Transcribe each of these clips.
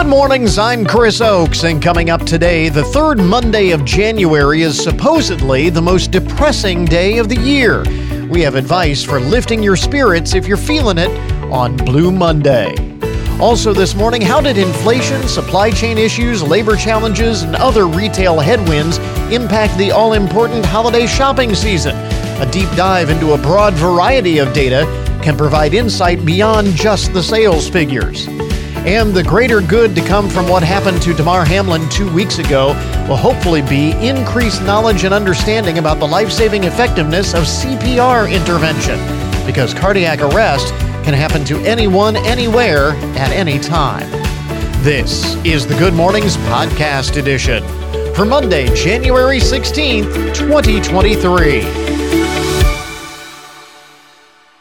Good mornings, I'm Chris Oakes, and coming up today, the third Monday of January is supposedly the most depressing day of the year. We have advice for lifting your spirits if you're feeling it on Blue Monday. Also, this morning, how did inflation, supply chain issues, labor challenges, and other retail headwinds impact the all important holiday shopping season? A deep dive into a broad variety of data can provide insight beyond just the sales figures. And the greater good to come from what happened to Damar Hamlin two weeks ago will hopefully be increased knowledge and understanding about the life saving effectiveness of CPR intervention, because cardiac arrest can happen to anyone, anywhere, at any time. This is the Good Mornings Podcast Edition for Monday, January 16th, 2023.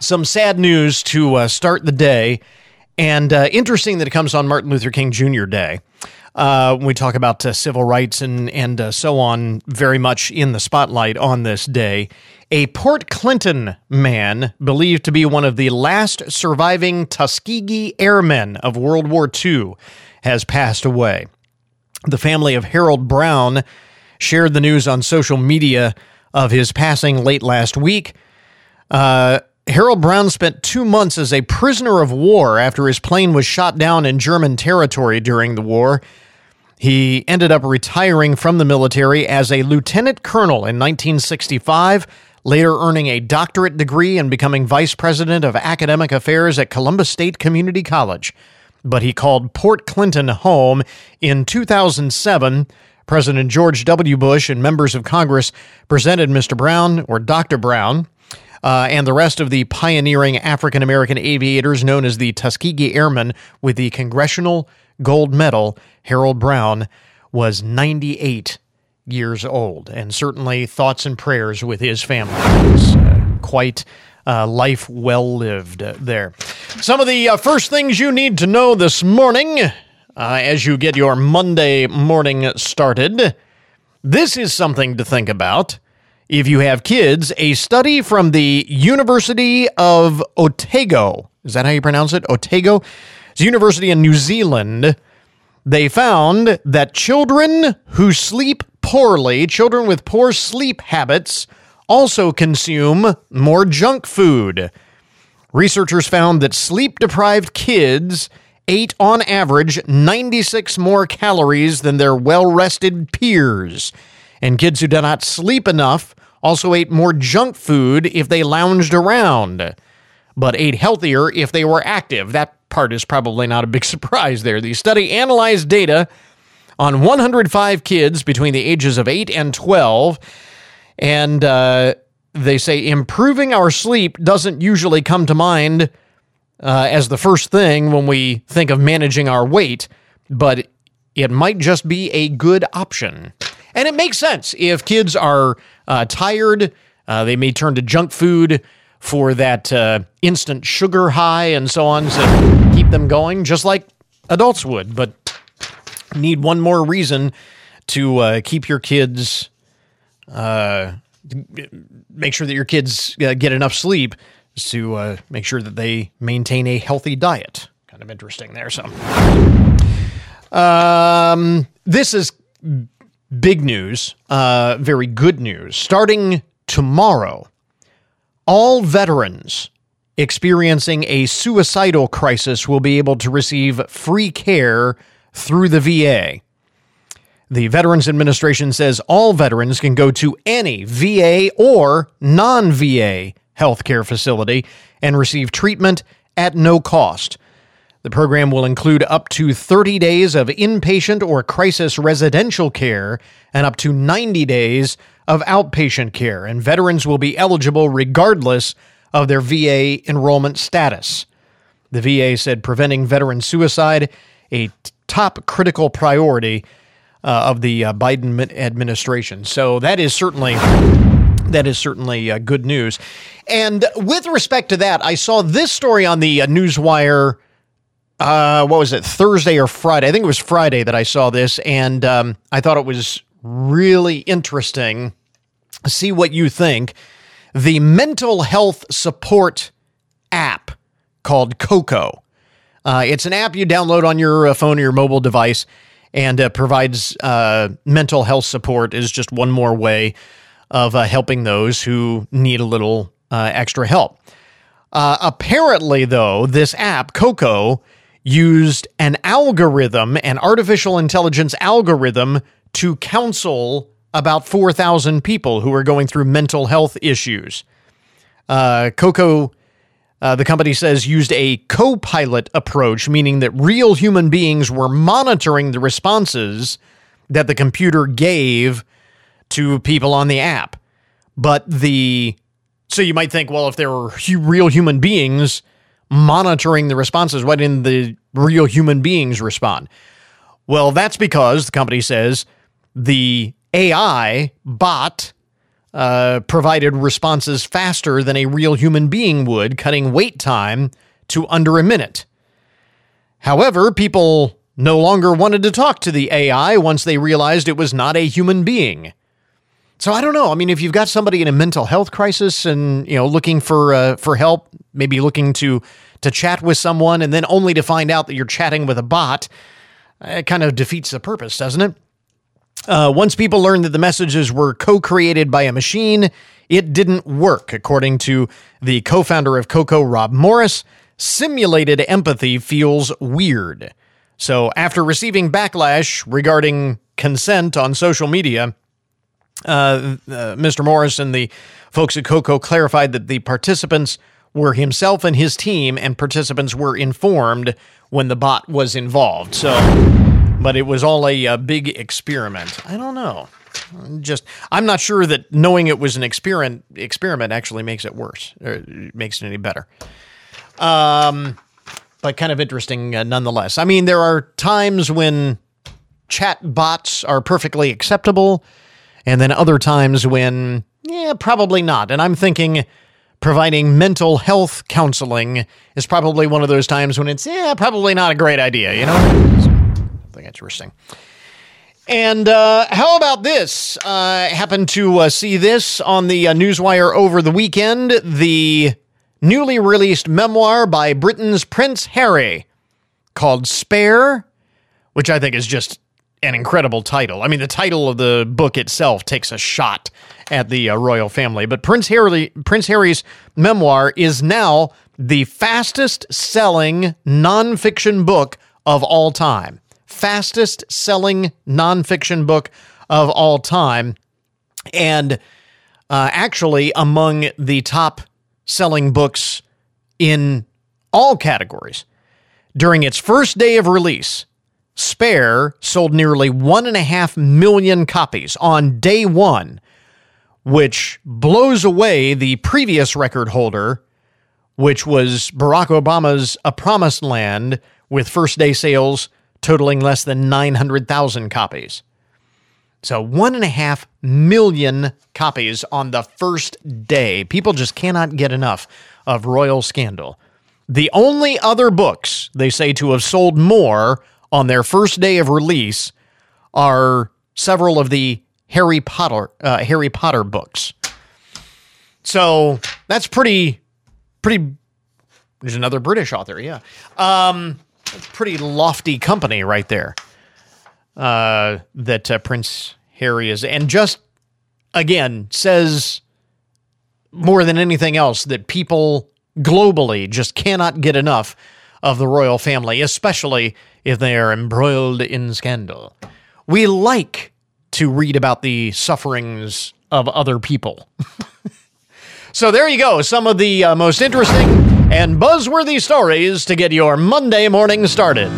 Some sad news to uh, start the day. And uh, interesting that it comes on Martin Luther King Jr. Day. Uh, when we talk about uh, civil rights and and uh, so on, very much in the spotlight on this day. A Port Clinton man, believed to be one of the last surviving Tuskegee Airmen of World War II, has passed away. The family of Harold Brown shared the news on social media of his passing late last week. Uh, Harold Brown spent two months as a prisoner of war after his plane was shot down in German territory during the war. He ended up retiring from the military as a lieutenant colonel in 1965, later earning a doctorate degree and becoming vice president of academic affairs at Columbus State Community College. But he called Port Clinton home in 2007. President George W. Bush and members of Congress presented Mr. Brown, or Dr. Brown, uh, and the rest of the pioneering African American aviators known as the Tuskegee Airmen with the Congressional Gold Medal. Harold Brown was 98 years old, and certainly thoughts and prayers with his family. Uh, quite uh, life well lived there. Some of the uh, first things you need to know this morning uh, as you get your Monday morning started. This is something to think about if you have kids, a study from the University of Otago. Is that how you pronounce it? Otago? It's a university in New Zealand. They found that children who sleep poorly, children with poor sleep habits, also consume more junk food. Researchers found that sleep deprived kids ate on average 96 more calories than their well rested peers. And kids who do not sleep enough also ate more junk food if they lounged around, but ate healthier if they were active. That part is probably not a big surprise there. The study analyzed data on 105 kids between the ages of 8 and 12, and uh, they say improving our sleep doesn't usually come to mind uh, as the first thing when we think of managing our weight, but it might just be a good option. And it makes sense if kids are uh, tired, uh, they may turn to junk food for that uh, instant sugar high and so on to keep them going, just like adults would. But need one more reason to uh, keep your kids, uh, make sure that your kids uh, get enough sleep, to make sure that they maintain a healthy diet. Kind of interesting there. So, um, this is big news, uh, very good news. Starting tomorrow, all veterans experiencing a suicidal crisis will be able to receive free care through the VA. The Veterans Administration says all veterans can go to any VA or non VA healthcare facility and receive treatment at no cost. The program will include up to 30 days of inpatient or crisis residential care and up to 90 days of outpatient care, and veterans will be eligible regardless of their VA enrollment status. The VA said preventing veteran suicide a top critical priority uh, of the uh, Biden administration. So that is certainly that is certainly uh, good news. And with respect to that, I saw this story on the uh, Newswire uh, what was it, Thursday or Friday? I think it was Friday that I saw this, and um, I thought it was really interesting. See what you think. The mental health support app called Koko. Uh, it's an app you download on your uh, phone or your mobile device and uh, provides uh, mental health support, is just one more way of uh, helping those who need a little uh, extra help. apparently, though, this app, Koko, used an algorithm, an artificial intelligence algorithm, to counsel about 4,000 people who are going through mental health issues. Uh, Koko, uh, the company says, used a co pilot approach, meaning that real human beings were monitoring the responses that the computer gave to people on the app. But the. So you might think, well, if there were real human beings monitoring the responses, why didn't the real human beings respond? Well, that's because the company says the AI bot uh, provided responses faster than a real human being would, cutting wait time to under a minute. However, people no longer wanted to talk to the AI once they realized it was not a human being. So I don't know. I mean, if you've got somebody in a mental health crisis and you know looking for uh, for help, maybe looking to to chat with someone, and then only to find out that you're chatting with a bot, it kind of defeats the purpose, doesn't it? Uh, once people learned that the messages were co created by a machine, it didn't work, according to the co founder of Koko, Rob Morris. Simulated empathy feels weird. So, after receiving backlash regarding consent on social media, uh, uh, Mr. Morris and the folks at Koko clarified that the participants were himself and his team, and participants were informed when the bot was involved. So, but it was all a, a big experiment. I don't know. Just, I'm not sure that knowing it was an experiment experiment actually makes it worse or makes it any better. Um, but kind of interesting uh, nonetheless. I mean, there are times when chat bots are perfectly acceptable, and then other times when, yeah, probably not. And I'm thinking providing mental health counseling is probably one of those times when it's, yeah, probably not a great idea, you know? something interesting. And uh, how about this? I uh, happened to uh, see this on the uh, Newswire over the weekend. The newly released memoir by Britain's Prince Harry called Spare, which I think is just an incredible title. I mean, the title of the book itself takes a shot at the uh, royal family, but Prince Harry, Prince Harry's memoir is now the fastest selling nonfiction book of all time fastest selling nonfiction book of all time. And uh, actually, among the top selling books in all categories. During its first day of release, Spare sold nearly one and a half million copies on day one, which blows away the previous record holder, which was Barack Obama's A Promised Land, with first day sales totaling less than 900,000 copies. So, one and a half million copies on the first day. People just cannot get enough of Royal Scandal. The only other books they say to have sold more on their first day of release are several of the Harry Potter uh, Harry Potter books. So that's pretty pretty. There's another British author, yeah. Um, pretty lofty company right there uh, that uh, Prince Harry is, and just again says more than anything else that people globally just cannot get enough of the royal family, especially if they are embroiled in scandal. We like to read about the sufferings of other people. so there you go, some of the uh, most interesting and buzzworthy stories to get your Monday morning started.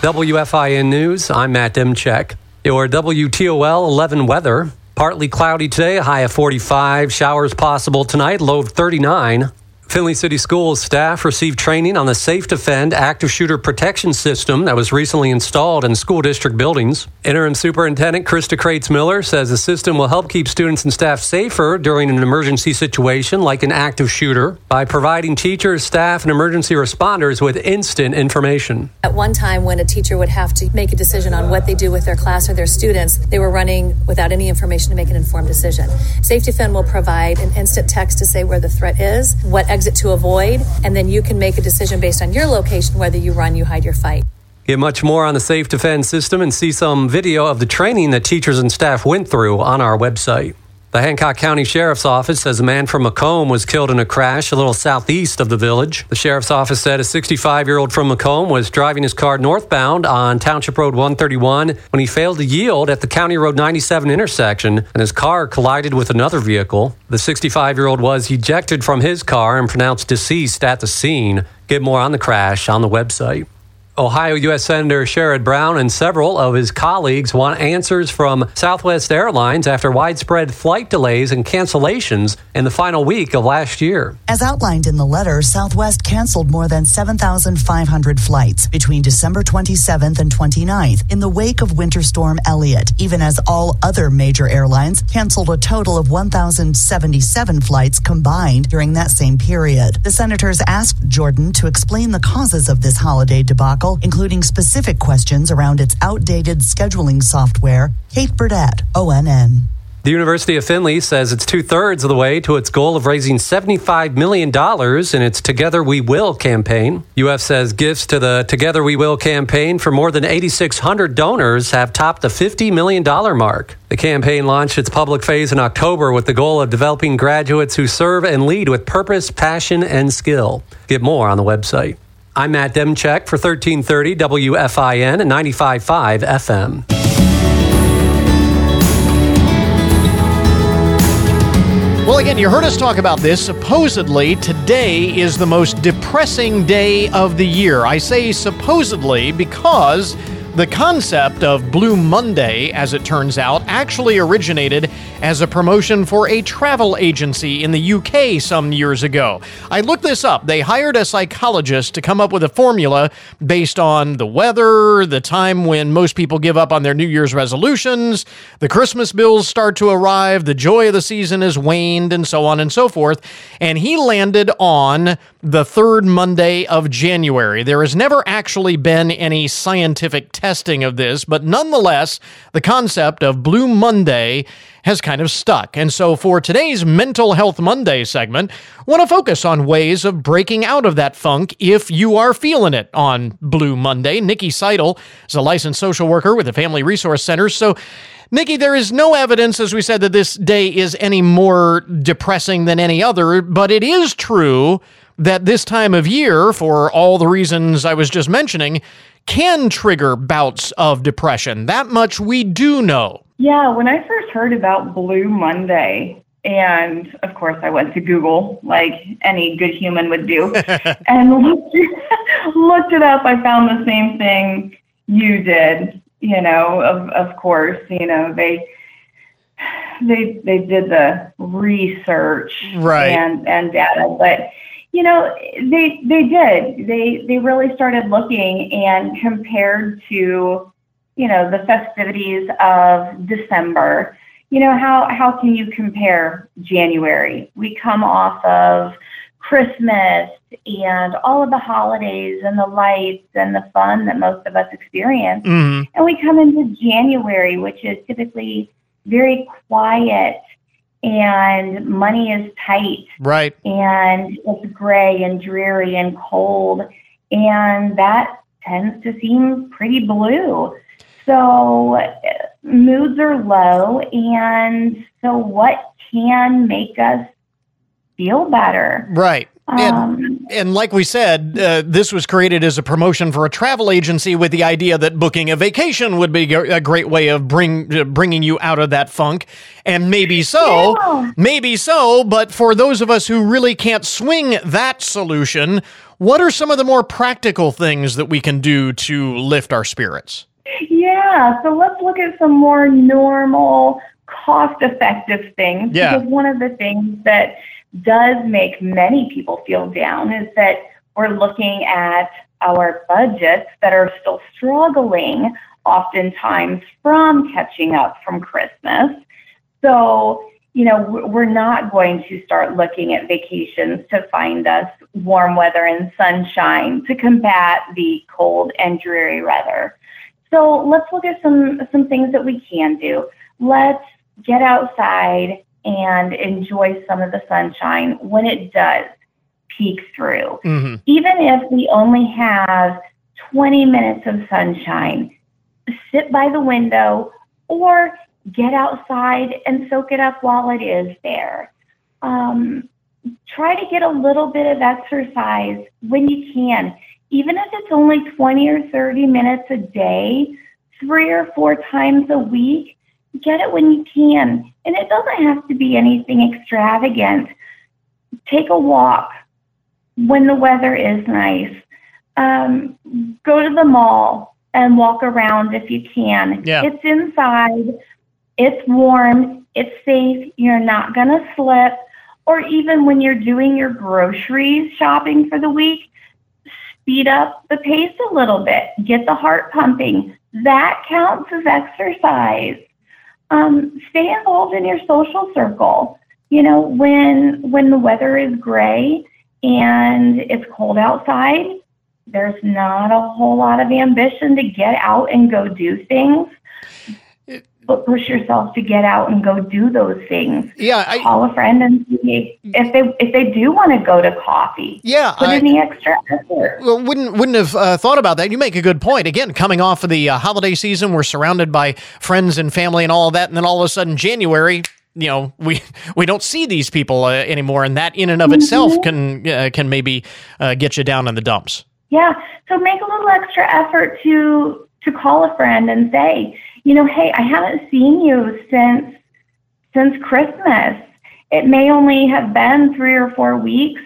WFIN News, I'm Matt Demchek. Your WTOL 11 weather. Partly cloudy today, high of 45. Showers possible tonight, low of 39. Findlay City Schools staff received training on the Safe Defend active shooter protection system that was recently installed in school district buildings. Interim Superintendent Krista Krates Miller says the system will help keep students and staff safer during an emergency situation like an active shooter by providing teachers, staff, and emergency responders with instant information. At one time, when a teacher would have to make a decision on what they do with their class or their students, they were running without any information to make an informed decision. Safe Defend will provide an instant text to say where the threat is, what exit to avoid, and then you can make a decision based on your location whether you run, you hide, your fight. Get much more on the Safe Defend system and see some video of the training that teachers and staff went through on our website. The Hancock County Sheriff's Office says a man from McComb was killed in a crash a little southeast of the village. The Sheriff's Office said a 65 year old from McComb was driving his car northbound on Township Road 131 when he failed to yield at the County Road 97 intersection and his car collided with another vehicle. The 65 year old was ejected from his car and pronounced deceased at the scene. Get more on the crash on the website. Ohio U.S. Senator Sherrod Brown and several of his colleagues want answers from Southwest Airlines after widespread flight delays and cancellations in the final week of last year. As outlined in the letter, Southwest canceled more than 7,500 flights between December 27th and 29th in the wake of Winter Storm Elliott, even as all other major airlines canceled a total of 1,077 flights combined during that same period. The senators asked Jordan to explain the causes of this holiday debacle including specific questions around its outdated scheduling software. Kate Burdett, ONN. The University of Findlay says it's two thirds of the way to its goal of raising $75 million in its Together We Will campaign. UF says gifts to the Together We Will campaign for more than 8,600 donors have topped the $50 million mark. The campaign launched its public phase in October with the goal of developing graduates who serve and lead with purpose, passion, and skill. Get more on the website. I'm Matt Demchek for 1330 WFIN and 95.5 FM. Well, again, you heard us talk about this. Supposedly, today is the most depressing day of the year. I say supposedly because the concept of Blue Monday, as it turns out, actually originated as a promotion for a travel agency in the UK some years ago. I looked this up. They hired a psychologist to come up with a formula based on the weather, the time when most people give up on their New Year's resolutions, the Christmas bills start to arrive, the joy of the season has waned, and so on and so forth. And he landed on the third Monday of January. There has never actually been any scientific testing of this, but nonetheless, the concept of Blue Monday has kind of stuck. And so for today's Mental Health Monday segment, want to focus on ways of breaking out of that funk if you are feeling it on Blue Monday. Nikki Seidel is a licensed social worker with the Family Resource Center. So Nikki, there is no evidence, as we said, that this day is any more depressing than any other, but it is true that this time of year, for all the reasons I was just mentioning, can trigger bouts of depression. That much we do know. Yeah, when I first heard about Blue Monday, and of course I went to Google like any good human would do, and looked, looked it up. I found the same thing you did. You know, of of course, you know they they they did the research right. and and data, but you know, they they did. They they really started looking and compared to, you know, the festivities of December. You know, how how can you compare January? We come off of Christmas and all of the holidays and the lights and the fun that most of us experience. Mm-hmm. And we come into January, which is typically very quiet and money is tight. Right. And it's gray and dreary and cold. And that tends to seem pretty blue. So moods are low. And so, what can make us feel better? Right. Um, and like we said, uh, this was created as a promotion for a travel agency with the idea that booking a vacation would be a great way of bring uh, bringing you out of that funk. And maybe so, Yeah. maybe so. But for those of us who really can't swing that solution, what are some of the more practical things that we can do to lift our spirits? Yeah, so let's look at some more normal, cost effective things. Yeah. Because one of the things that does make many people feel down is that we're looking at our budgets that are still struggling oftentimes from catching up from Christmas. So, you know, we're not going to start looking at vacations to find us warm weather and sunshine to combat the cold and dreary weather. So let's look at some some things that we can do. Let's get outside and enjoy some of the sunshine when it does peek through. Mm-hmm. Even if we only have 20 minutes of sunshine, sit by the window or get outside and soak it up while it is there. Um, try to get a little bit of exercise when you can, even if it's only 20 or 30 minutes a day, three or four times a week. Get it when you can. And it doesn't have to be anything extravagant. Take a walk when the weather is nice. Um, go to the mall and walk around if you can. Yeah. It's inside, it's warm, it's safe, you're not going to slip or even when you're doing your groceries shopping for the week, speed up the pace a little bit, get the heart pumping. That counts as exercise. Um, stay involved in your social circle. You know, when when the weather is gray and it's cold outside, there's not a whole lot of ambition to get out and go do things but push yourself to get out and go do those things. Yeah, I, call a friend and see if they if they do want to go to coffee. Yeah, put I, in the extra effort. Well, wouldn't wouldn't have uh, thought about that. You make a good point. Again, coming off of the uh, holiday season, we're surrounded by friends and family and all of that, and then all of a sudden January. You know, we we don't see these people uh, anymore, and that in and of mm-hmm. itself can uh, can maybe uh, get you down in the dumps. Yeah, so make a little extra effort to to call a friend and say, you know, hey, I haven't seen you since since Christmas. It may only have been three or four weeks,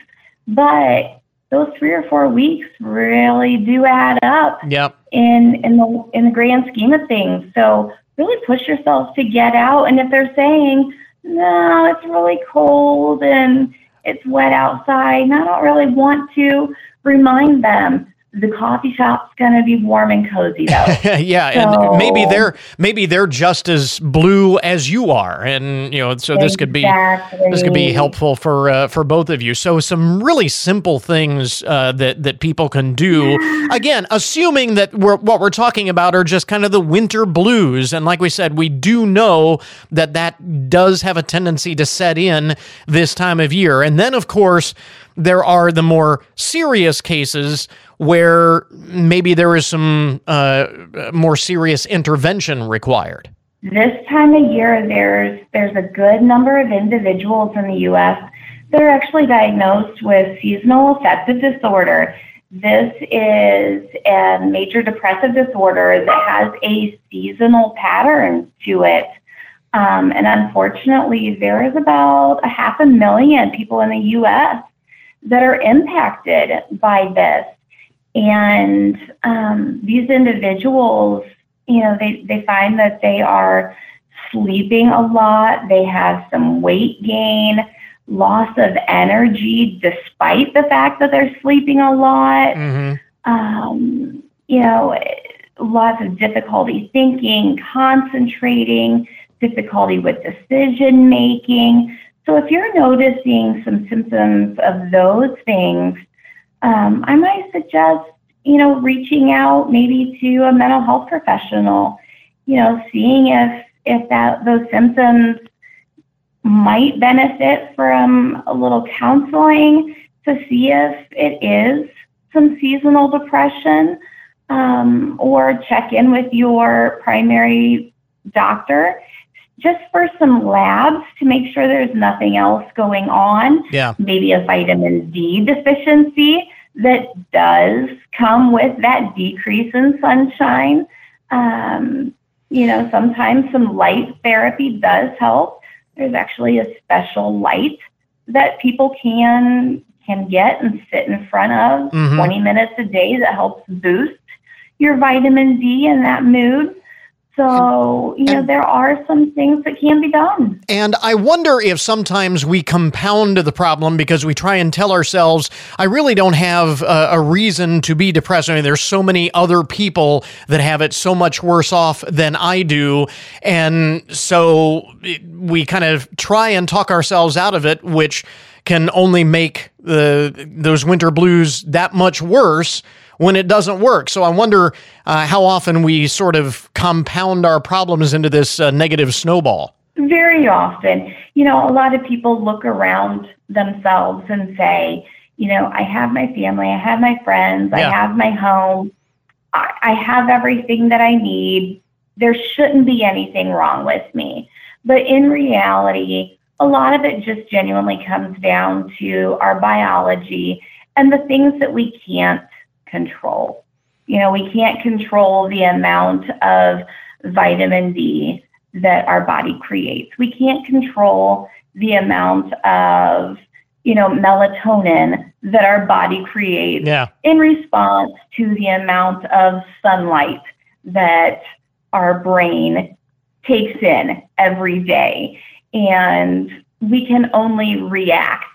but those three or four weeks really do add up. Yep. In in the in the grand scheme of things. So really push yourself to get out. And if they're saying, no, it's really cold and it's wet outside, and I don't really want to, remind them the coffee shop's going to be warm and cozy though. yeah, so, and maybe they're maybe they're just as blue as you are, and you know, so this could be this could be helpful for uh, for both of you. So some really simple things uh, that that people can do. Again, assuming that we're, what we're talking about are just kind of the winter blues, and like we said, we do know that that does have a tendency to set in this time of year, and then of course there are the more serious cases where maybe there is some uh, more serious intervention required? This time of year, there's there's a good number of individuals in the U.S. that are actually diagnosed with seasonal affective disorder. This is a major depressive disorder that has a seasonal pattern to it. Um, and unfortunately, there is about a half a million people in the U.S. that are impacted by this. And um, these individuals, you know, they, they find that they are sleeping a lot, they have some weight gain, loss of energy despite the fact that they're sleeping a lot. Mm-hmm. Um, you know, lots of difficulty thinking, concentrating, difficulty with decision making. So if you're noticing some symptoms of those things, um, I might suggest, you know, reaching out maybe to a mental health professional, you know, seeing if if that those symptoms might benefit from a little counseling to see if it is some seasonal depression, um, or check in with your primary doctor just for some labs to make sure there's nothing else going on. Yeah. Maybe a vitamin D deficiency that does come with that decrease in sunshine. Um, you know, sometimes some light therapy does help. There's actually a special light that people can can get and sit in front of mm-hmm. 20 minutes a day that helps boost your vitamin D and that mood. So, you know, there are some things that can be done. And I wonder if sometimes we compound the problem because we try and tell ourselves, I really don't have a, a, reason to be depressed. I mean, there's so many other people that have it so much worse off than I do. And so we kind of try and talk ourselves out of it, which can only make the, those winter blues that much worse when it doesn't work. So I wonder uh, how often we sort of compound our problems into this uh, negative snowball. Very often. You know, a lot of people look around themselves and say, you know, I have my family, I have my friends, Yeah. I have my home, I, I have everything that I need. There shouldn't be anything wrong with me. But in reality, a lot of it just genuinely comes down to our biology and the things that we can't control. You know, we can't control the amount of vitamin D that our body creates. We can't control the amount of, you know, melatonin that our body creates Yeah. in response to the amount of sunlight that our brain takes in every day. And we can only react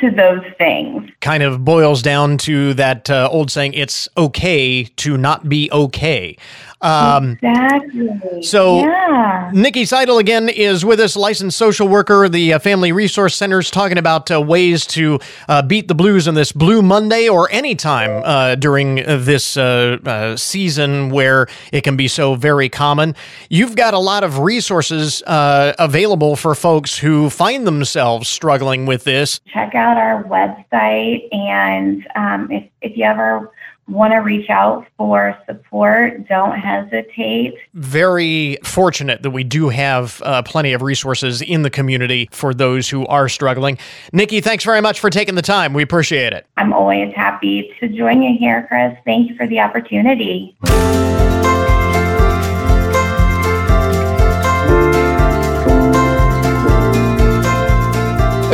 to those things. Kind of boils down to that uh, old saying, it's okay to not be okay. Um, Exactly. so- yeah. Nikki Seidel again is with us, licensed social worker. The uh, Family Resource Center's talking about uh, ways to uh, beat the blues on this Blue Monday or any time uh, during uh, this uh, uh, season where it can be so very common. You've got a lot of resources uh, available for folks who find themselves struggling with this. check out our website and um, if, if you ever want to reach out for support don't hesitate very fortunate that we do have uh, plenty of resources in the community for those who are struggling. Nikki, thanks very much for taking the time. We appreciate it. i'm always happy to join you here chris thank you for the opportunity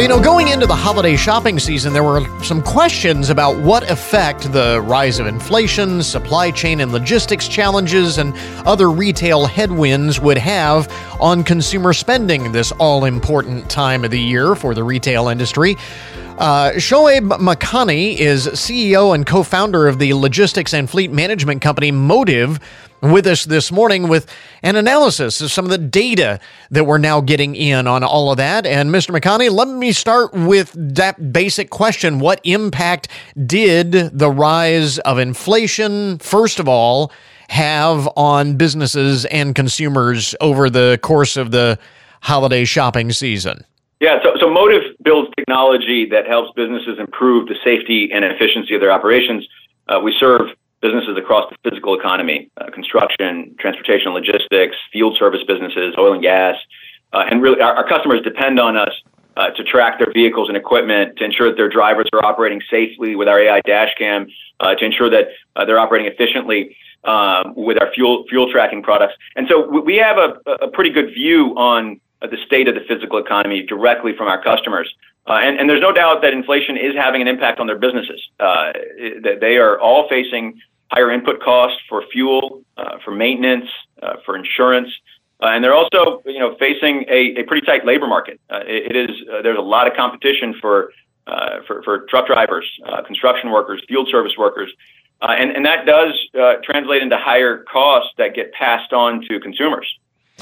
you know, going into the holiday shopping season, there were some questions about what effect the rise of inflation, supply chain and logistics challenges, and other retail headwinds would have on consumer spending this all important time of the year for the retail industry. Uh, Shoaib Makani is CEO and co founder of the logistics and fleet management company Motive with us this morning with an analysis of some of the data that we're now getting in on all of that. And Mr. Makani, let me start with that basic question. What impact did the rise of inflation, first of all, have on businesses and consumers over the course of the holiday shopping season? Yeah, so, so Motive technology that helps businesses improve the safety and efficiency of their operations. Uh, we serve businesses across the physical economy, uh, construction, transportation, logistics, field service businesses, oil and gas. Uh, and really, our, our, customers depend on us uh, to track their vehicles and equipment, to ensure that their drivers are operating safely with our AI dash cam, uh, to ensure that uh, they're operating efficiently um, with our fuel fuel tracking products. And so we have a, a pretty good view on the state of the physical economy directly from our customers. Uh, and, and, there's no doubt that inflation is having an impact on their businesses. Uh, they are all facing higher input costs for fuel, uh, for maintenance, uh, for insurance, uh, and they're also, you know, facing a, a pretty tight labor market. Uh, it, it is there's a lot of competition for for, for, truck drivers, construction workers, field service workers, and and that does translate into higher costs that get passed on to consumers.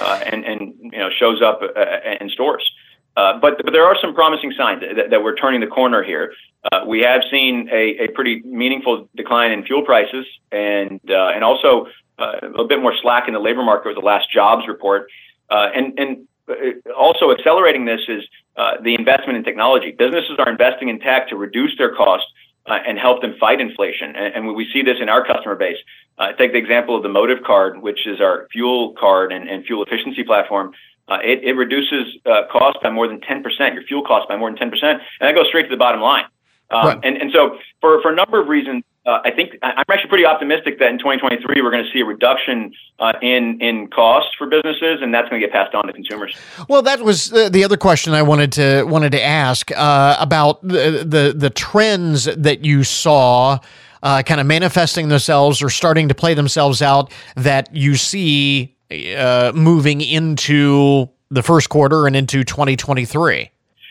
Uh, and, and you know shows up uh, uh, in stores. Uh, but but there are some promising signs that, that we're turning the corner here. Uh, we have seen a, a pretty meaningful decline in fuel prices, and uh, and also a bit more slack in the labor market with the last jobs report. and and also accelerating this is the investment in technology. Businesses are investing in tech to reduce their costs uh, and help them fight inflation. And, and, we see this in our customer base. Uh, take the example of the Motive Card, which is our fuel card and, and fuel efficiency platform. Uh, it, it, reduces cost by more than 10%, your fuel cost by more than 10%, and that goes straight to the bottom line. Um, right. and, and so, for, for a number of reasons, uh, I think I'm actually pretty optimistic that in 2023 we're going to see a reduction uh, in in costs for businesses, and that's going to get passed on to consumers. Well, that was the other question I wanted to wanted to ask uh, about the, the, the trends that you saw. Uh, kind of manifesting themselves or starting to play themselves out that you see uh, moving into the first quarter and into 2023.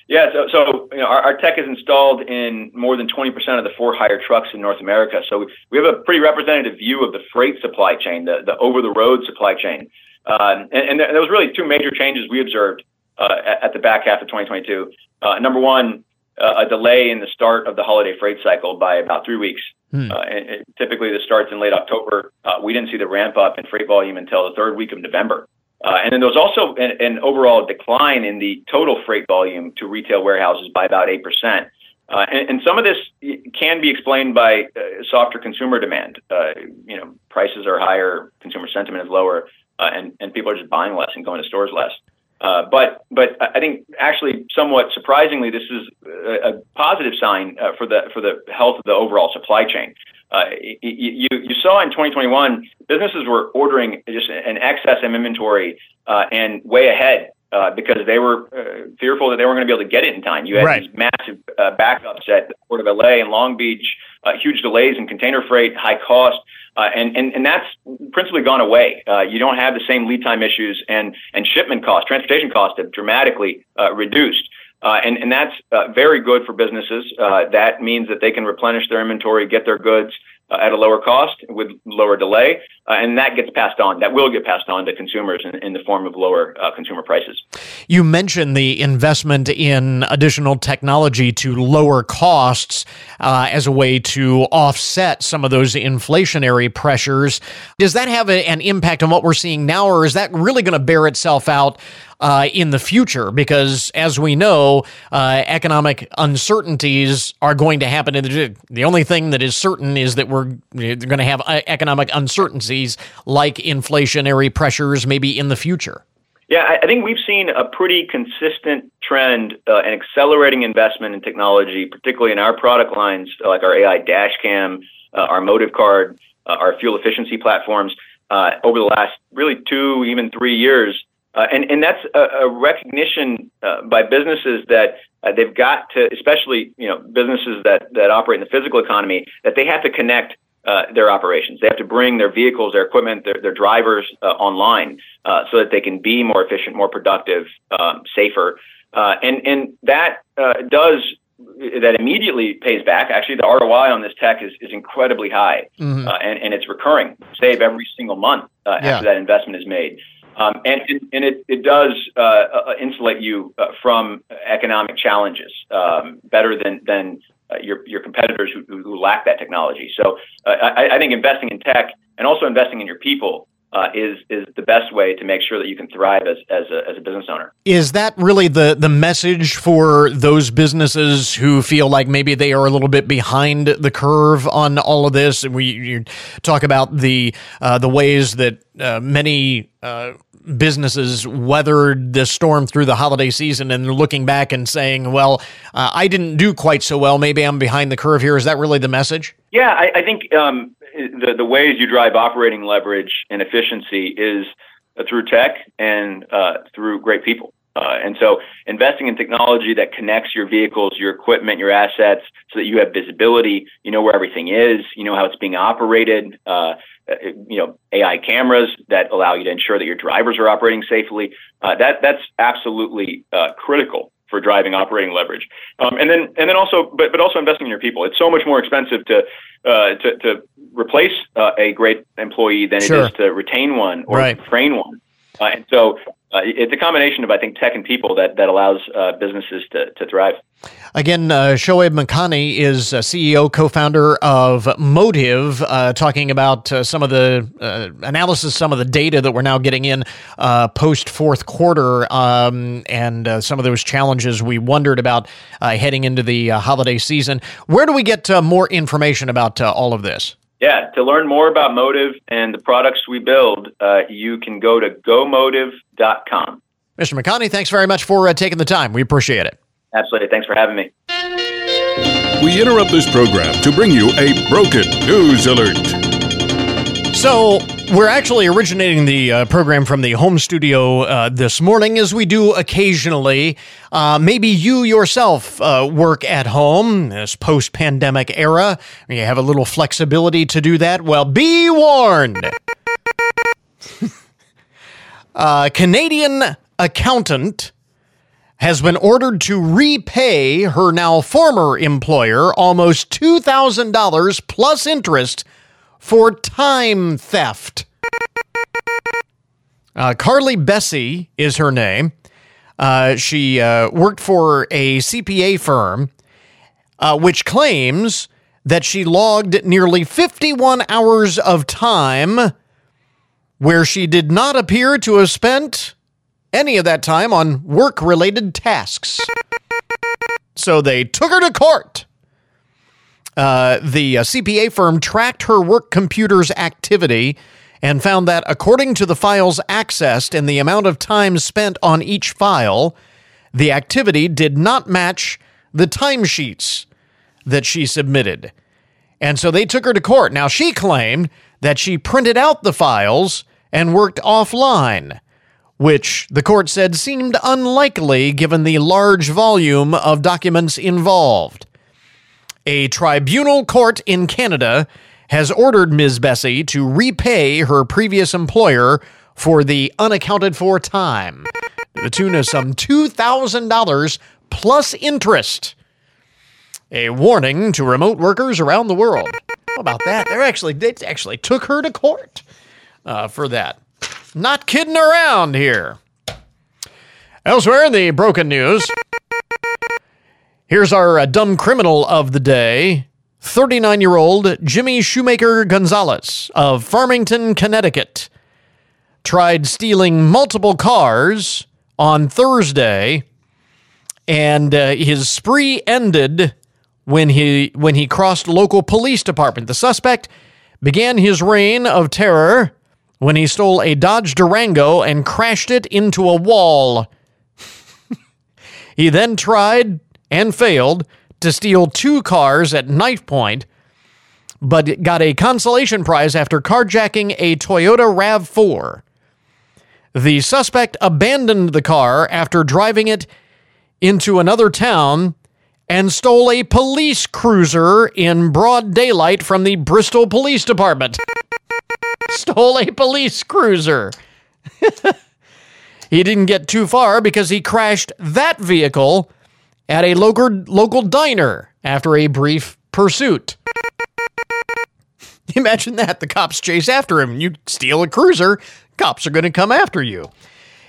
Yeah, so, so you know, our, our, tech is installed in more than 20% of the for-hire trucks in North America. So we have a pretty representative view of the freight supply chain, the, the over-the-road supply chain. Uh, and, and, there was really two major changes we observed uh, at, at, the back half of 2022. Uh, number one, uh, a delay in the start of the holiday freight cycle by about three weeks. Hmm. Uh, and, and typically, this starts in late October. Uh, we didn't see the ramp up in freight volume until the third week of November. Uh, and then there was also an, overall decline in the total freight volume to retail warehouses by about 8%. Uh, and, some of this can be explained by uh, softer consumer demand. You know, prices are higher, consumer sentiment is lower, and and people are just buying less and going to stores less. But but I think actually somewhat surprisingly, this is a, positive sign for the for the health of the overall supply chain. You you saw in 2021 businesses were ordering just an excess of inventory and way ahead uh, because they were uh, fearful that they weren't going to be able to get it in time. You had right. these massive uh, backups at the Port of LA and Long Beach, uh, huge delays in container freight, high cost, uh, and, and and that's principally gone away. Uh, you don't have the same lead time issues, and and shipment costs, transportation costs have dramatically reduced. And, and that's uh, very good for businesses. Uh, that means that they can replenish their inventory, get their goods, uh, at a lower cost with lower delay, uh, and that gets passed on. That will get passed on to consumers in, in the form of lower uh, consumer prices. You mentioned the investment in additional technology to lower costs uh, as a way to offset some of those inflationary pressures. Does that have a, an impact on what we're seeing now, or is that really going to bear itself out? uh, in the future because, as we know, uh, economic uncertainties are going to happen. The, the only thing that is certain is that we're going to have economic economic like inflationary pressures maybe in the future. Yeah, I think we've seen a pretty consistent trend uh, and accelerating investment in technology, particularly in our product lines like our AI dash cam, uh, our motive card, uh, our fuel efficiency platforms uh, over the last really two, even three years. Uh, and, and that's a, a recognition uh, by businesses that uh, they've got to, especially you know businesses that, that operate in the physical economy, that they have to connect uh, their operations. They have to bring their vehicles, their equipment, their, their drivers uh, online uh, so that they can be more efficient, more productive, um, safer. and and that does that immediately pays back. Actually, the ROI on this tech is, is incredibly high, mm-hmm. and, and it's recurring. Save every single month after yeah. that investment is made. Um, and, and it, it does uh, uh, insulate you uh, from economic challenges um, better than, than uh, your, your competitors who, who lack that technology. So uh, I, I, think investing in tech and also investing in your people uh, is is the best way to make sure that you can thrive as as a, as a business owner. Is that really the the message for those businesses who feel like maybe they are a little bit behind the curve on all of this? And we talk about the uh, the ways that uh, many businesses weathered the storm through the holiday season and they're looking back and saying, well, uh, I didn't do quite so well. Maybe I'm behind the curve here. Is that really the message? Yeah, I, I think um, the, the ways you drive operating leverage and efficiency is through tech and uh, through great people. Uh, and so investing in technology that connects your vehicles, your equipment, your assets so that you have visibility, you know where everything is, you know how it's being operated, uh, uh you know, AI cameras that allow you to ensure that your drivers are operating safely. Uh, that, that's absolutely uh, critical for driving operating leverage. Um, and then, and then also, but, but also investing in your people. It's so much more expensive to, uh, to, to replace uh, a great employee than sure. it is to retain one or right. train one. Uh, and so uh, it's a combination of, I think, tech and people that, that allows uh, businesses to, to thrive. Again, uh, Shoaib Makani is CEO, co founder of Motive, uh, talking about uh, some of the uh, analysis, some of the data that we're now getting in uh, post fourth quarter, um, and uh, some of those challenges we wondered about heading into the holiday season. Where do we get more information about all of this? Yeah, to learn more about Motive and the products we build, uh, you can go to gomotive.com. Mr. Makani, thanks very much for uh, taking the time. We appreciate it. Absolutely. Thanks for having me. We interrupt this program to bring you a broken news alert. So, we're actually originating the uh, program from the home studio uh, this morning, as we do occasionally. Uh, maybe you yourself uh, work at home this post pandemic era. You have a little flexibility to do that. Well, be warned. A Canadian accountant has been ordered to repay her now former employer almost $2,000 plus interest for time theft. Uh, Karlee Besse is her name. Uh, she uh, worked for a CPA firm, uh, which claims that she logged nearly 51 hours of time where she did not appear to have spent any of that time on work related tasks. So they took her to court. Uh, the uh, CPA firm tracked her work computer's activity and found that according to the files accessed and the amount of time spent on each file, the activity did not match the timesheets that she submitted. And so they took her to court. Now, she claimed that she printed out the files and worked offline, which the court said seemed unlikely given the large volume of documents involved. A tribunal court in Canada has ordered Ms. Besse to repay her previous employer for the unaccounted for time, the tune of some $2,000 plus interest. A warning to remote workers around the world. How about that? They're actually they actually took her to court uh, for that. Not kidding around here. Elsewhere in the broken news, here's our uh, dumb criminal of the day 39 year old Jimmy Shoemaker Gonzalez of Farmington, Connecticut, tried stealing multiple cars on Thursday, and uh, his spree ended when he when he crossed local police department. The suspect began his reign of terror when he stole a Dodge Durango and crashed it into a wall. he then tried and failed to steal two cars at knife point, but got a consolation prize after carjacking a Toyota RAV4. The suspect abandoned the car after driving it into another town and stole a police cruiser in broad daylight from the Bristol Police Department. stole a police cruiser. he didn't get too far because he crashed that vehicle at a local, local diner after a brief pursuit. Imagine that. The cops chase after him. You steal a cruiser, cops are going to come after you.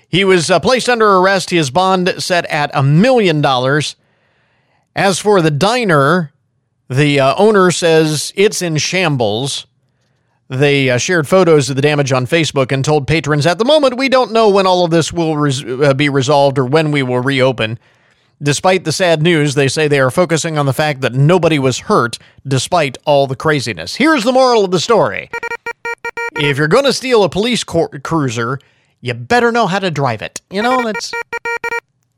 He was uh, placed under arrest. His bond set at a million dollars. As for the diner, the uh, owner says it's in shambles. They uh, shared photos of the damage on Facebook and told patrons, at the moment, we don't know when all of this will res- uh, be resolved or when we will reopen. Despite the sad news, they say they are focusing on the fact that nobody was hurt despite all the craziness. Here's the moral of the story if you're going to steal a police cruiser, you better know how to drive it. You know, that's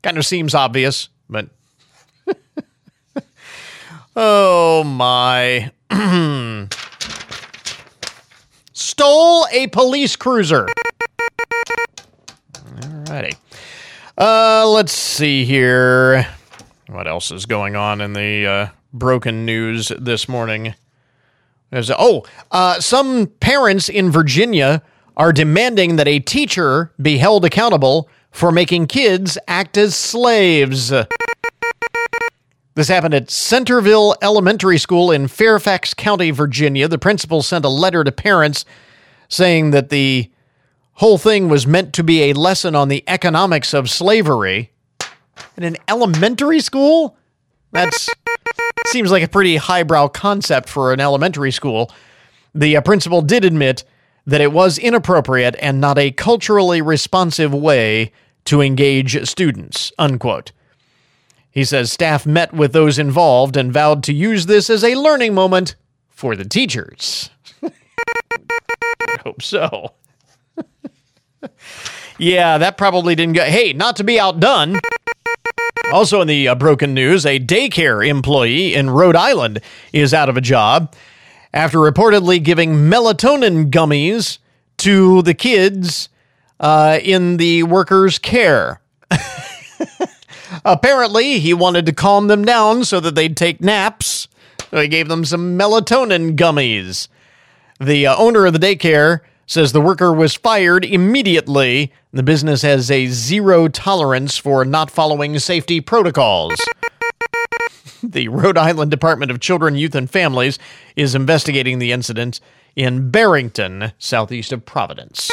kind of seems obvious, but Oh my. Stole a police cruiser. Alrighty. Uh, let's see here. What else is going on in the uh, broken news this morning? There's, oh, uh, some parents in Virginia are demanding that a teacher be held accountable for making kids act as slaves. This happened at Centerville Elementary School in Fairfax County, Virginia. The principal sent a letter to parents saying that the whole thing was meant to be a lesson on the economics of slavery. In an elementary school? That's seems like a pretty highbrow concept for an elementary school. The uh, principal did admit that it was inappropriate and not a culturally responsive way to engage students. Unquote. He says staff met with those involved and vowed to use this as a learning moment for the teachers. I hope so. Yeah, that probably didn't go. Hey, not to be outdone. Also, in the uh, broken news, a daycare employee in Rhode Island is out of a job after reportedly giving melatonin gummies to the kids uh, in the workers' care. Apparently, he wanted to calm them down so that they'd take naps. So he gave them some melatonin gummies. The uh, owner of the daycare says the worker was fired immediately. The business has a zero tolerance for not following safety protocols. the Rhode Island Department of Children, Youth, and Families is investigating the incident in Barrington, southeast of Providence.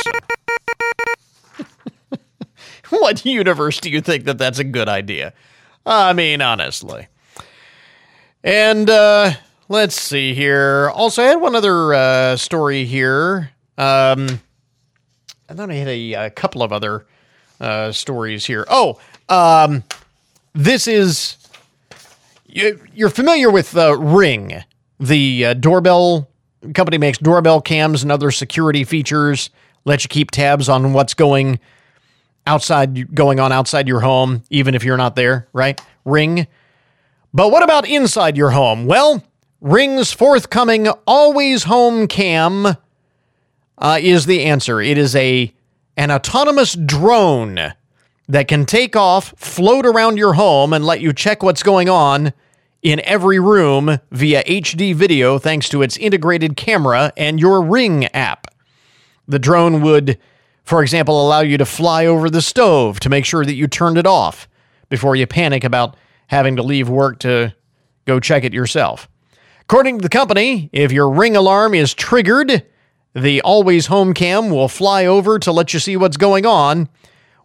what universe do you think that that's a good idea? I mean, honestly. And uh, let's see here. Also, I had one other uh, story here. Um, and then I had a, a couple of other uh, stories here. Oh, um, this is you, you're familiar with uh, Ring, the uh, doorbell company makes doorbell cams and other security features, let you keep tabs on what's going outside going on outside your home even if you're not there, right? Ring. But what about inside your home? Well, Ring's forthcoming Always Home Cam uh, is the answer. It is a an autonomous drone that can take off, float around your home, and let you check what's going on in every room via HD video thanks to its integrated camera and your Ring app. The drone would, for example, allow you to fly over the stove to make sure that you turned it off before you panic about having to leave work to go check it yourself. According to the company, if your Ring alarm is triggered, the Always Home Cam will fly over to let you see what's going on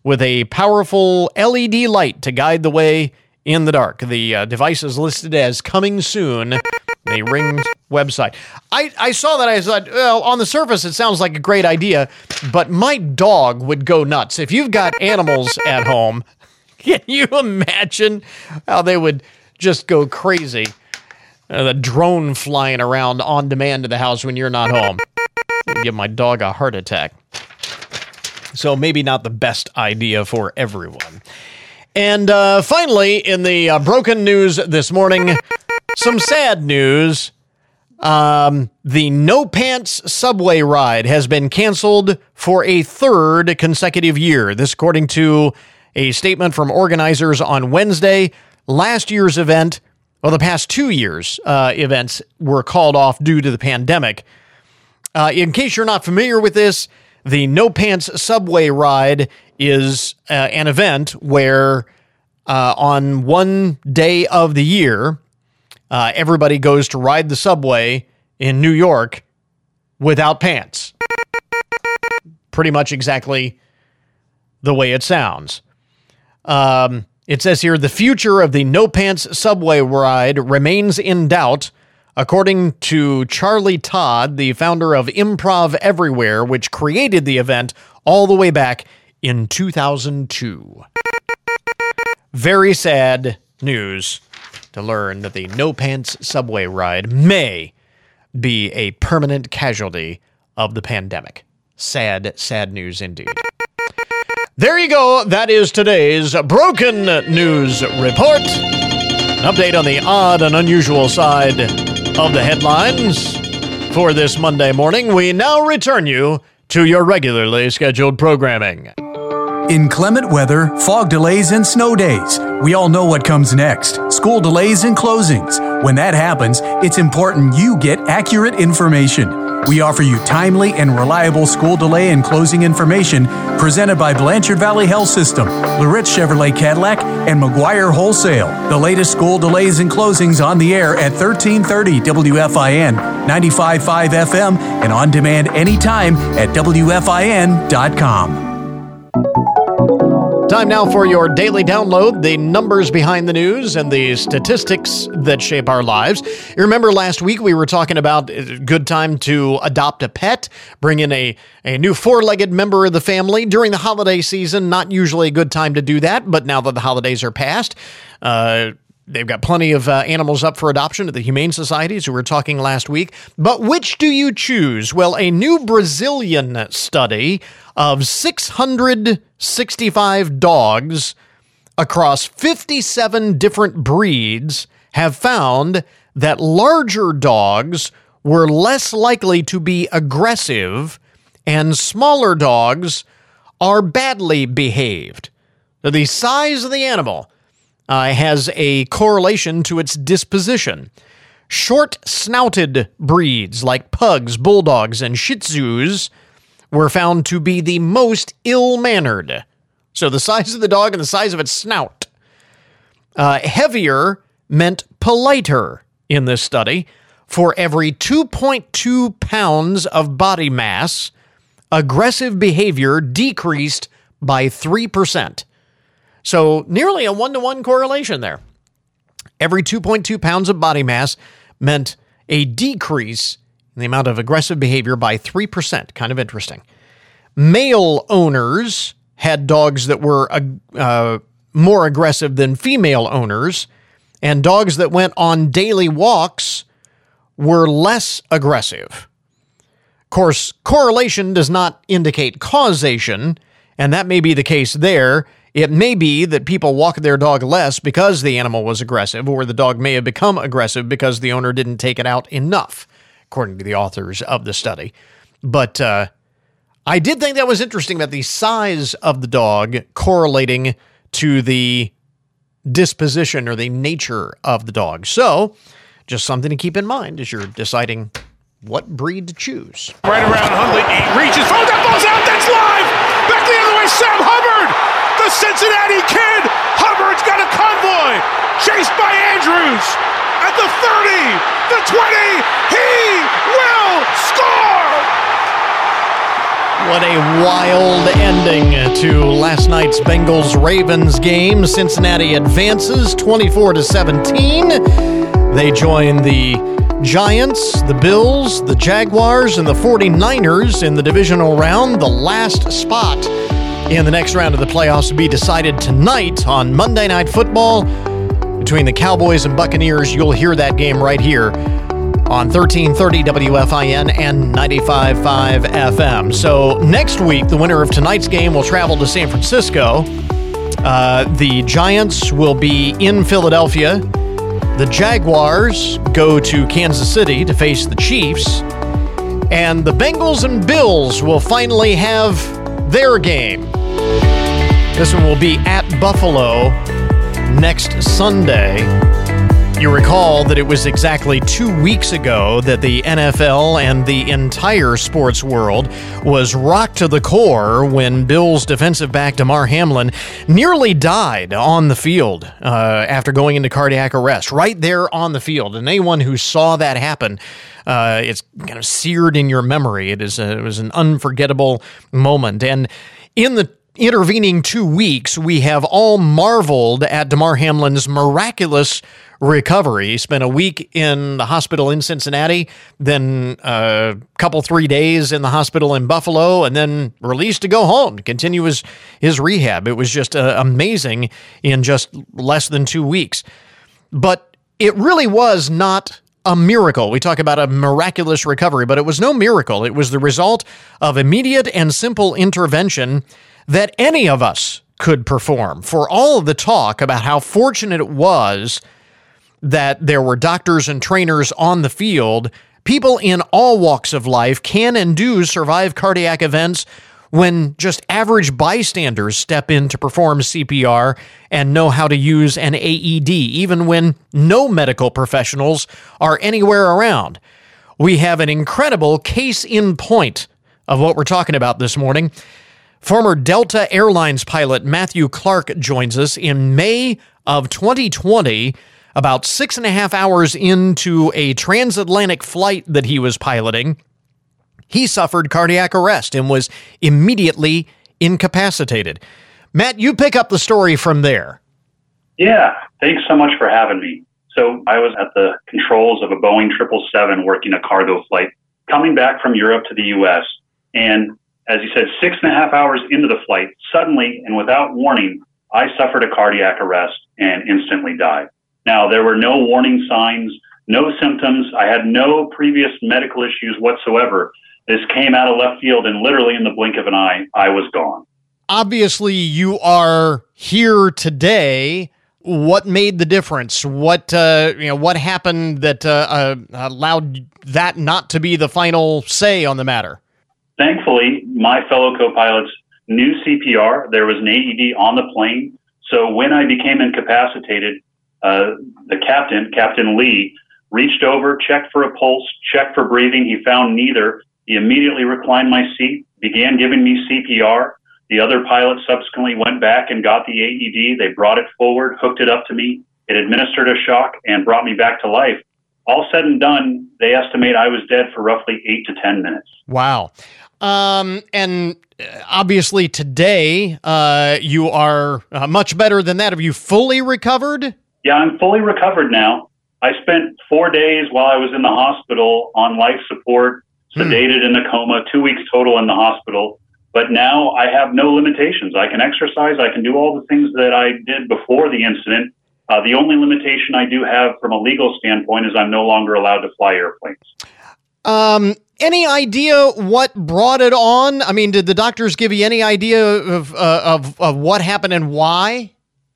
with a powerful LED light to guide the way in the dark. The uh, device is listed as coming soon. The Ring website. I, I saw that. I thought, well, on the surface, it sounds like a great idea, but my dog would go nuts. If you've got animals at home, can you imagine how they would just go crazy? Uh, the drone flying around on demand to the house when you're not home. Give my dog a heart attack. So maybe not the best idea for everyone. And uh, finally, in the uh, broken news this morning, some sad news. Um, the No Pants subway ride has been canceled for a third consecutive year. This, according to a statement from organizers on Wednesday. Last year's event, well, the past two years' uh, events were called off due to the pandemic. Uh, in case you're not familiar with this, the No Pants subway ride is uh, an event where uh, on one day of the year, uh, everybody goes to ride the subway in New York without pants. Pretty much exactly the way it sounds. Um, it says here the future of the No Pants subway ride remains in doubt. According to Charlie Todd, the founder of Improv Everywhere, which created the event all the way back in 2002. Very sad news to learn that the No Pants subway ride may be a permanent casualty of the pandemic. Sad, sad news indeed. There you go. That is today's Broken News Report. An update on the odd and unusual side of the headlines for this Monday morning. We now return you to your regularly scheduled programming. Inclement weather, fog delays, and snow days. We all know what comes next school delays and closings. When that happens, it's important you get accurate information. We offer you timely and reliable school delay and closing information presented by Blanchard Valley Health System, Laritz Chevrolet Cadillac, and McGuire Wholesale. The latest school delays and closings on the air at 1330 WFIN, 95.5 FM, and on demand anytime at WFIN.com. Time now for your daily download, the numbers behind the news and the statistics that shape our lives. You remember last week we were talking about a good time to adopt a pet, bring in a, a new four legged member of the family during the holiday season. Not usually a good time to do that, but now that the holidays are past, uh, They've got plenty of uh, animals up for adoption at the Humane Societies, who we were talking last week. But which do you choose? Well, a new Brazilian study of 665 dogs across 57 different breeds have found that larger dogs were less likely to be aggressive and smaller dogs are badly behaved. The size of the animal uh, has a correlation to its disposition. Short snouted breeds like pugs, bulldogs, and shih tzus were found to be the most ill mannered. So the size of the dog and the size of its snout. Uh, heavier meant politer in this study. For every 2.2 pounds of body mass, aggressive behavior decreased by 3%. So nearly a one to one correlation there. Every 2.2 pounds of body mass meant a decrease in the amount of aggressive behavior by 3%. Kind of interesting. Male owners had dogs that were uh, uh, more aggressive than female owners, and dogs that went on daily walks were less aggressive. Of course, correlation does not indicate causation, and that may be the case there. It may be that people walk their dog less because the animal was aggressive, or the dog may have become aggressive because the owner didn't take it out enough, according to the authors of the study. But uh, I did think that was interesting about the size of the dog correlating to the disposition or the nature of the dog. So, just something to keep in mind as you're deciding what breed to choose. Right around Huntley, he reaches, oh, that ball's out, that's live! Back the other way, Sam Hubbard! The Cincinnati Kid! Hubbard's got a convoy! Chased by Andrews! At the 30, the 20, he will score! What a wild ending to last night's Bengals Ravens game. Cincinnati advances 24 to 17. They join the Giants, the Bills, the Jaguars, and the 49ers in the divisional round. The last spot in the next round of the playoffs will be decided tonight on Monday Night Football between the Cowboys and Buccaneers. You'll hear that game right here on 1330 WFIN and 95.5 FM. So next week, the winner of tonight's game will travel to San Francisco. Uh, the Giants will be in Philadelphia. The Jaguars go to Kansas City to face the Chiefs. And the Bengals and Bills will finally have their game. This one will be at Buffalo next Sunday. You recall that it was exactly two weeks ago that the NFL and the entire sports world was rocked to the core when Bills defensive back Damar Hamlin nearly died on the field uh, after going into cardiac arrest, right there on the field. And anyone who saw that happen, uh, it's kind of seared in your memory. It is a, it was an unforgettable moment. And in the intervening two weeks, we have all marveled at Damar Hamlin's miraculous recovery. He spent a week in the hospital in Cincinnati, then a couple, three days in the hospital in Buffalo, and then released to go home, to continue his, his rehab. It was just uh, amazing in just less than two weeks. But it really was not a miracle. We talk about a miraculous recovery, but it was no miracle. It was the result of immediate and simple intervention that any of us could perform. For all of the talk about how fortunate it was that there were doctors and trainers on the field, people in all walks of life can and do survive cardiac events when just average bystanders step in to perform CPR and know how to use an AED, even when no medical professionals are anywhere around. We have an incredible case in point of what we're talking about this morning. Former Delta Airlines pilot Matthew Clark joins us in May of 2020, about six and a half hours into a transatlantic flight that he was piloting. He suffered cardiac arrest and was immediately incapacitated. Matt, you pick up the story from there. Yeah, thanks so much for having me. So, I was at the controls of a Boeing 777 working a cargo flight coming back from Europe to the US. And as you said, six and a half hours into the flight, suddenly and without warning, I suffered a cardiac arrest and instantly died. Now, there were no warning signs, no symptoms. I had no previous medical issues whatsoever. This came out of left field, and literally in the blink of an eye, I was gone. Obviously, you are here today. What made the difference? What uh, you know? What happened that uh, uh, allowed that not to be the final say on the matter? Thankfully, my fellow co-pilots knew CPR. There was an AED on the plane. So when I became incapacitated, uh, the captain, Captain Lee, reached over, checked for a pulse, checked for breathing. He found neither. He immediately reclined my seat, began giving me CPR. The other pilot subsequently went back and got the AED. They brought it forward, hooked it up to me. It administered a shock and brought me back to life. All said and done, they estimate I was dead for roughly eight to 10 minutes. Wow. Um, and uh, obviously today, uh, you are uh, much better than that. Have you fully recovered? Yeah, I'm fully recovered now. I spent four days while I was in the hospital on life support, sedated in a coma, two weeks total in the hospital. But now I have no limitations. I can exercise. I can do all the things that I did before the incident. Uh, the only limitation I do have from a legal standpoint is I'm no longer allowed to fly airplanes. Um, any idea what brought it on? I mean, did the doctors give you any idea of uh, of, of what happened and why?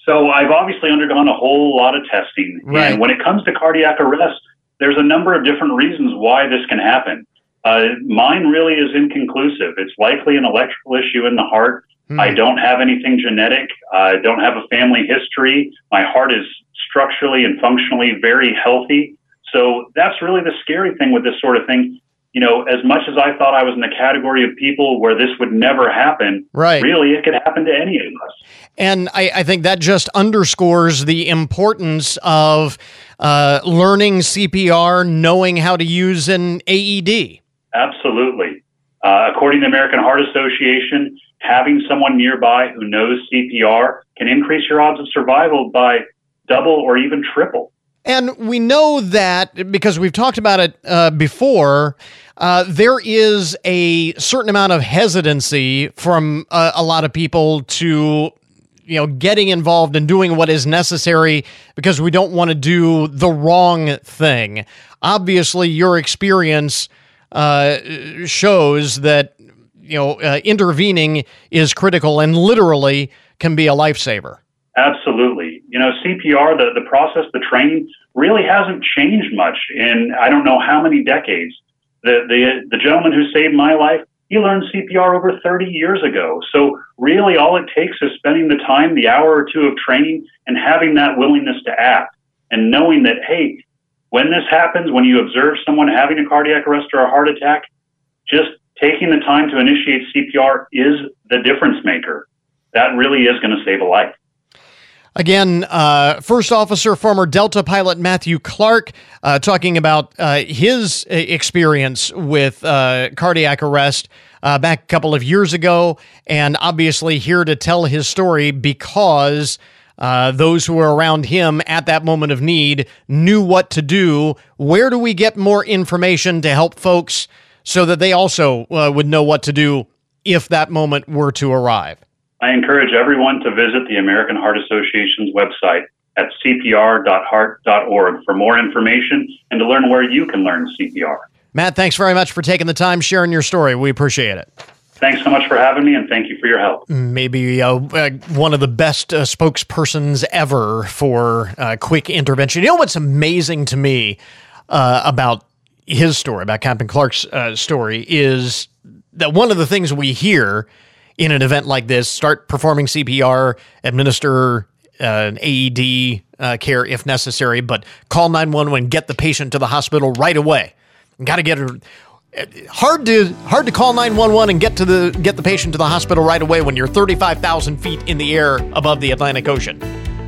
So I've obviously undergone a whole lot of testing, Right. and when it comes to cardiac arrest, there's a number of different reasons why this can happen. Uh, mine really is inconclusive. It's likely an electrical issue in the heart. I don't have anything genetic. I don't have a family history. My heart is structurally and functionally very healthy. So that's really the scary thing with this sort of thing. You know, as much as I thought I was in the category of people where this would never happen, Right. really it could happen to any of us. And I, I think that just underscores the importance of uh, learning CPR, knowing how to use an AED. Absolutely. Uh, according to the American Heart Association, having someone nearby who knows CPR can increase your odds of survival by double or even triple. And we know that because we've talked about it uh, before, uh, there is a certain amount of hesitancy from uh, a lot of people to, you know, getting involved and doing what is necessary because we don't want to do the wrong thing. Obviously, your experience uh, shows that, you know, uh, intervening is critical and literally can be a lifesaver. Absolutely. You know, CPR, the, the process, the training really hasn't changed much in I don't know how many decades. The, the, the gentleman who saved my life, he learned CPR over 30 years ago. So really all it takes is spending the time, the hour or two of training and having that willingness to act and knowing that, hey, when this happens, when you observe someone having a cardiac arrest or a heart attack, just taking the time to initiate CPR is the difference maker. That really is going to save a life. Again, uh, First Officer, former Delta pilot Matthew Clark, uh, talking about uh, his uh, experience with uh, cardiac arrest uh, back a couple of years ago, and obviously here to tell his story because those who were around him at that moment of need knew what to do. Where do we get more information to help folks so that they also would know what to do if that moment were to arrive? I encourage everyone to visit the American Heart Association's website at cpr.heart.org for more information and to learn where you can learn CPR. Matt, thanks very much for taking the time sharing your story. We appreciate it. Thanks so much for having me and thank you for your help. Maybe uh, uh, one of the best uh, spokespersons ever for uh, quick intervention. You know what's amazing to me uh, about his story, about Captain Clark's uh, story, is that one of the things we hear in an event like this start performing CPR, administer uh, an AED uh, care if necessary, but call 911, get the patient to the hospital right away. Got to get her. Hard to hard to call 911 and get to the get the patient to the hospital right away when you're 35,000 feet in the air above the Atlantic Ocean.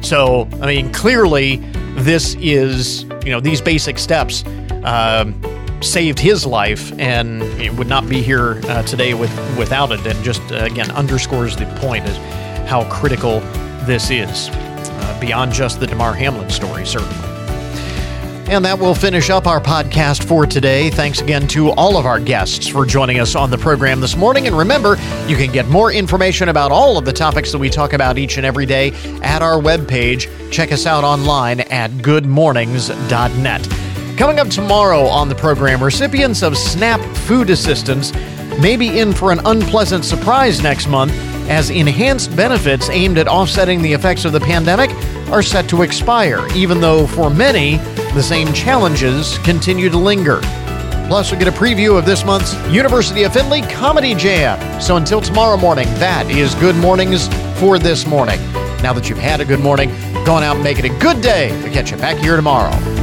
So, I mean, clearly, this is you know these basic steps um, saved his life, and would not be here uh, today with without it. And just uh, again underscores the point is how critical this is uh, beyond just the Damar Hamlin story, certainly. And that will finish up our podcast for today. Thanks again to all of our guests for joining us on the program this morning. And remember, you can get more information about all of the topics that we talk about each and every day at our webpage. Check us out online at goodmornings.net. Coming up tomorrow on the program, recipients of SNAP food assistance may be in for an unpleasant surprise next month as enhanced benefits aimed at offsetting the effects of the pandemic are set to expire, even though for many, the same challenges continue to linger. Plus, we'll get a preview of this month's University of Findlay Comedy Jam. So until tomorrow morning, that is Good Mornings for this morning. Now that you've had a good morning, go on out and make it a good day. We'll catch you back here tomorrow.